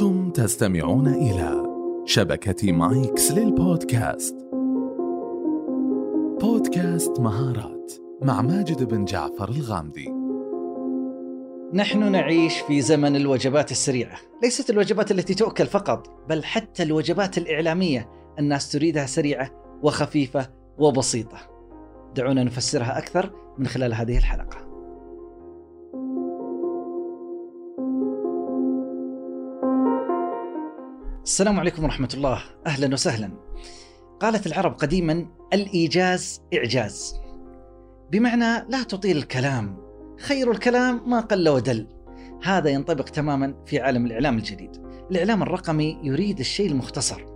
أنتم تستمعون إلى شبكة مايكس للبودكاست. بودكاست مهارات مع ماجد بن جعفر الغامدي. نحن نعيش في زمن الوجبات السريعة. ليست الوجبات التي تؤكل فقط بل حتى الوجبات الإعلامية. الناس تريدها سريعة وخفيفة وبسيطة. دعونا نفسرها أكثر من خلال هذه الحلقة. السلام عليكم ورحمة الله. أهلا وسهلا. قالت العرب قديما الإيجاز إعجاز. بمعنى لا تطيل الكلام. خير الكلام ما قل ودل. هذا ينطبق تماما في عالم الإعلام الجديد. الإعلام الرقمي يريد الشيء المختصر.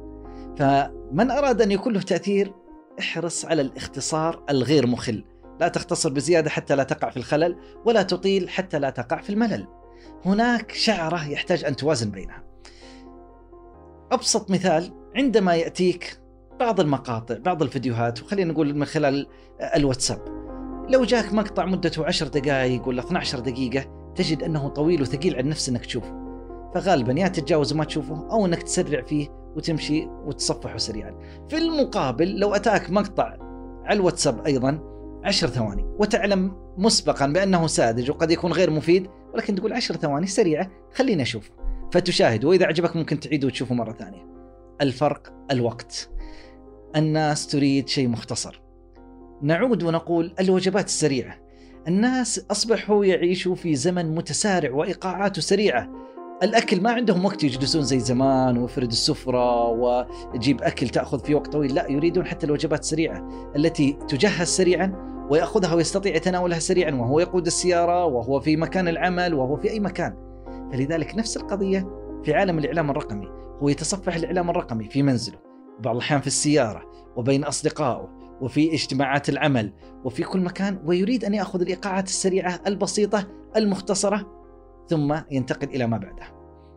فمن أراد أن يكون له تأثير احرص على الاختصار الغير مخل. لا تختصر بزيادة حتى لا تقع في الخلل ولا تطيل حتى لا تقع في الملل. هناك شعرة يحتاج أن توازن بينها. أبسط مثال عندما يأتيك بعض المقاطع بعض الفيديوهات وخلينا نقول من خلال الواتساب لو جاك مقطع مدته 10 دقائق ولا 12 دقيقة تجد أنه طويل وثقيل على النفس إنك تشوفه. فغالبا يا تتجاوز وما تشوفه أو إنك تسرع فيه وتمشي وتصفحه سريعا. في المقابل لو أتاك مقطع على الواتساب أيضا 10 ثواني وتعلم مسبقا بأنه ساذج وقد يكون غير مفيد ولكن تقول 10 ثواني سريعة خليني أشوفه. فتشاهد وإذا عجبك ممكن تعيد وتشوفه مرة ثانية. الفرق الوقت. الناس تريد شيء مختصر. نعود ونقول الوجبات السريعة. الناس أصبحوا يعيشوا في زمن متسارع وإيقاعاته سريعة. الأكل ما عندهم وقت يجلسون زي زمان ويفرد السفرة ويجيب أكل تأخذ فيه وقت طويل، لا يريدون حتى الوجبات السريعة التي تجهز سريعا ويأخذها ويستطيع يتناولها سريعا وهو يقود السيارة وهو في مكان العمل وهو في أي مكان. فلذلك نفس القضية في عالم الإعلام الرقمي هو يتصفح الإعلام الرقمي في منزله وبعض الأحيان في السيارة وبين أصدقائه وفي اجتماعات العمل وفي كل مكان ويريد أن يأخذ الإيقاعات السريعة البسيطة المختصرة ثم ينتقل إلى ما بعدها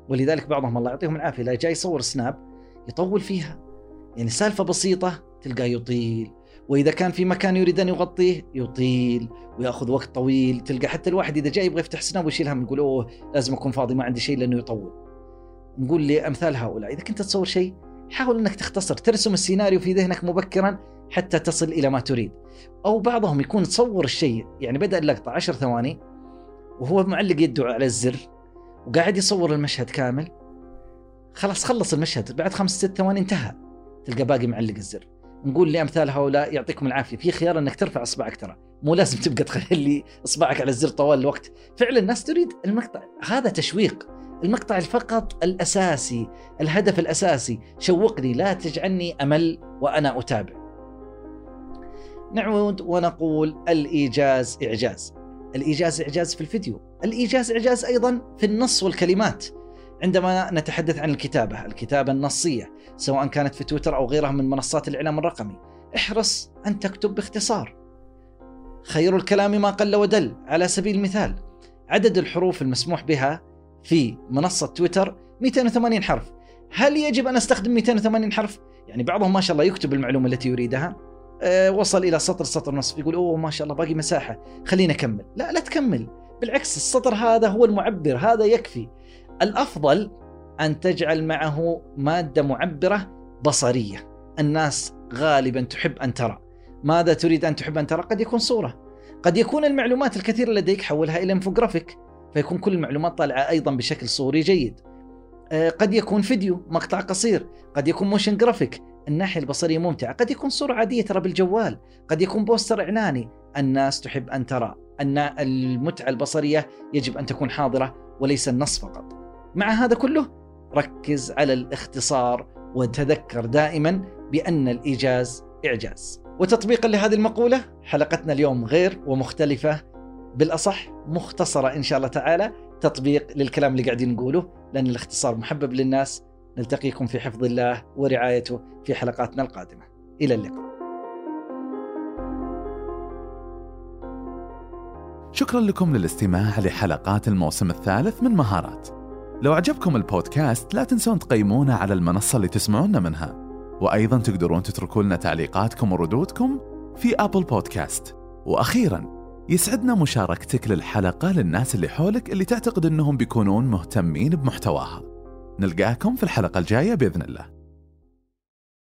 ولذلك بعضهم الله يعطيهم العافية لا جاي يصور سناب يطول فيها يعني سالفة بسيطة تلقاه يطيل. وإذا كان في مكان يريد أن يغطيه يطيل ويأخذ وقت طويل. تلقى حتى الواحد إذا جاي يبغى يفتح سناب ويشيل هم يقول أوه لازم أكون فاضي ما عندي شيء لأنه يطول. نقول لي امثال هؤلاء إذا كنت تصور شيء حاول إنك تختصر ترسم السيناريو في ذهنك مبكرا حتى تصل إلى ما تريد. أو بعضهم يكون تصور الشيء يعني بدأ اللقطة عشر ثواني وهو معلق يده على الزر وقاعد يصور المشهد كامل. خلاص خلص المشهد بعد خمس ست ثواني انتهى. تلقى باقي معلق الزر. نقول لامثال هؤلاء يعطيكم العافية. في خيار إنك ترفع اصبعك ترى مو لازم تبقى تخلي إصبعك على الزر طوال الوقت. فعلا الناس تريد المقطع. هذا تشويق. المقطع فقط الأساسي الهدف الأساسي. شوقني لا تجعلني أمل وأنا أتابع. نعود ونقول الإيجاز إعجاز. الإيجاز إعجاز في الفيديو. الإيجاز إعجاز أيضا في النص والكلمات. عندما نتحدث عن الكتابة الكتابة النصية سواء كانت في تويتر أو غيرها من منصات الإعلام الرقمي احرص أن تكتب باختصار. خير الكلام ما قل ودل على سبيل المثال عدد الحروف المسموح بها في منصة تويتر 280 حرف. هل يجب أن أستخدم 280 حرف؟ يعني بعضهم ما شاء الله يكتب المعلومة التي يريدها. أه وصل إلى سطر سطر نصف يقول أوه ما شاء الله باقي مساحة خلينا أكمل. لا لا تكمل. بالعكس السطر هذا هو المعبر هذا يكفي. الأفضل أن تجعل معه مادة معبرة بصرية. الناس غالبا تحب أن ترى. ماذا تريد أن تحب أن ترى؟ قد يكون صورة. قد يكون المعلومات الكثيرة لديك حولها إلى انفوجرافيك فيكون كل المعلومات طالعة أيضا بشكل صوري جيد. آه، قد يكون فيديو مقطع قصير. قد يكون motion graphic. الناحية البصرية ممتعة. قد يكون صورة عادية ترى بالجوال. قد يكون poster إعلاني. الناس تحب أن ترى. أن المتعة البصرية يجب أن تكون حاضرة وليس النص فقط. مع هذا كله ركز على الاختصار وتذكر دائما بأن الإيجاز إعجاز. وتطبيقا لهذه المقولة حلقتنا اليوم غير ومختلفة بالأصح مختصرة إن شاء الله تعالى تطبيق للكلام اللي قاعدين نقوله لأن الاختصار محبب للناس. نلتقيكم في حفظ الله ورعايته في حلقاتنا القادمة. إلى اللقاء. شكرا لكم للاستماع لحلقات الموسم الثالث من مهارات. لو عجبكم البودكاست لا تنسون تقيمونا على المنصة اللي تسمعونا منها. وأيضا تقدرون تتركوا لنا تعليقاتكم وردودكم في أبل بودكاست. وأخيرا يسعدنا مشاركتك للحلقة للناس اللي حولك اللي تعتقد أنهم بيكونون مهتمين بمحتواها. نلقاكم في الحلقة الجاية بإذن الله.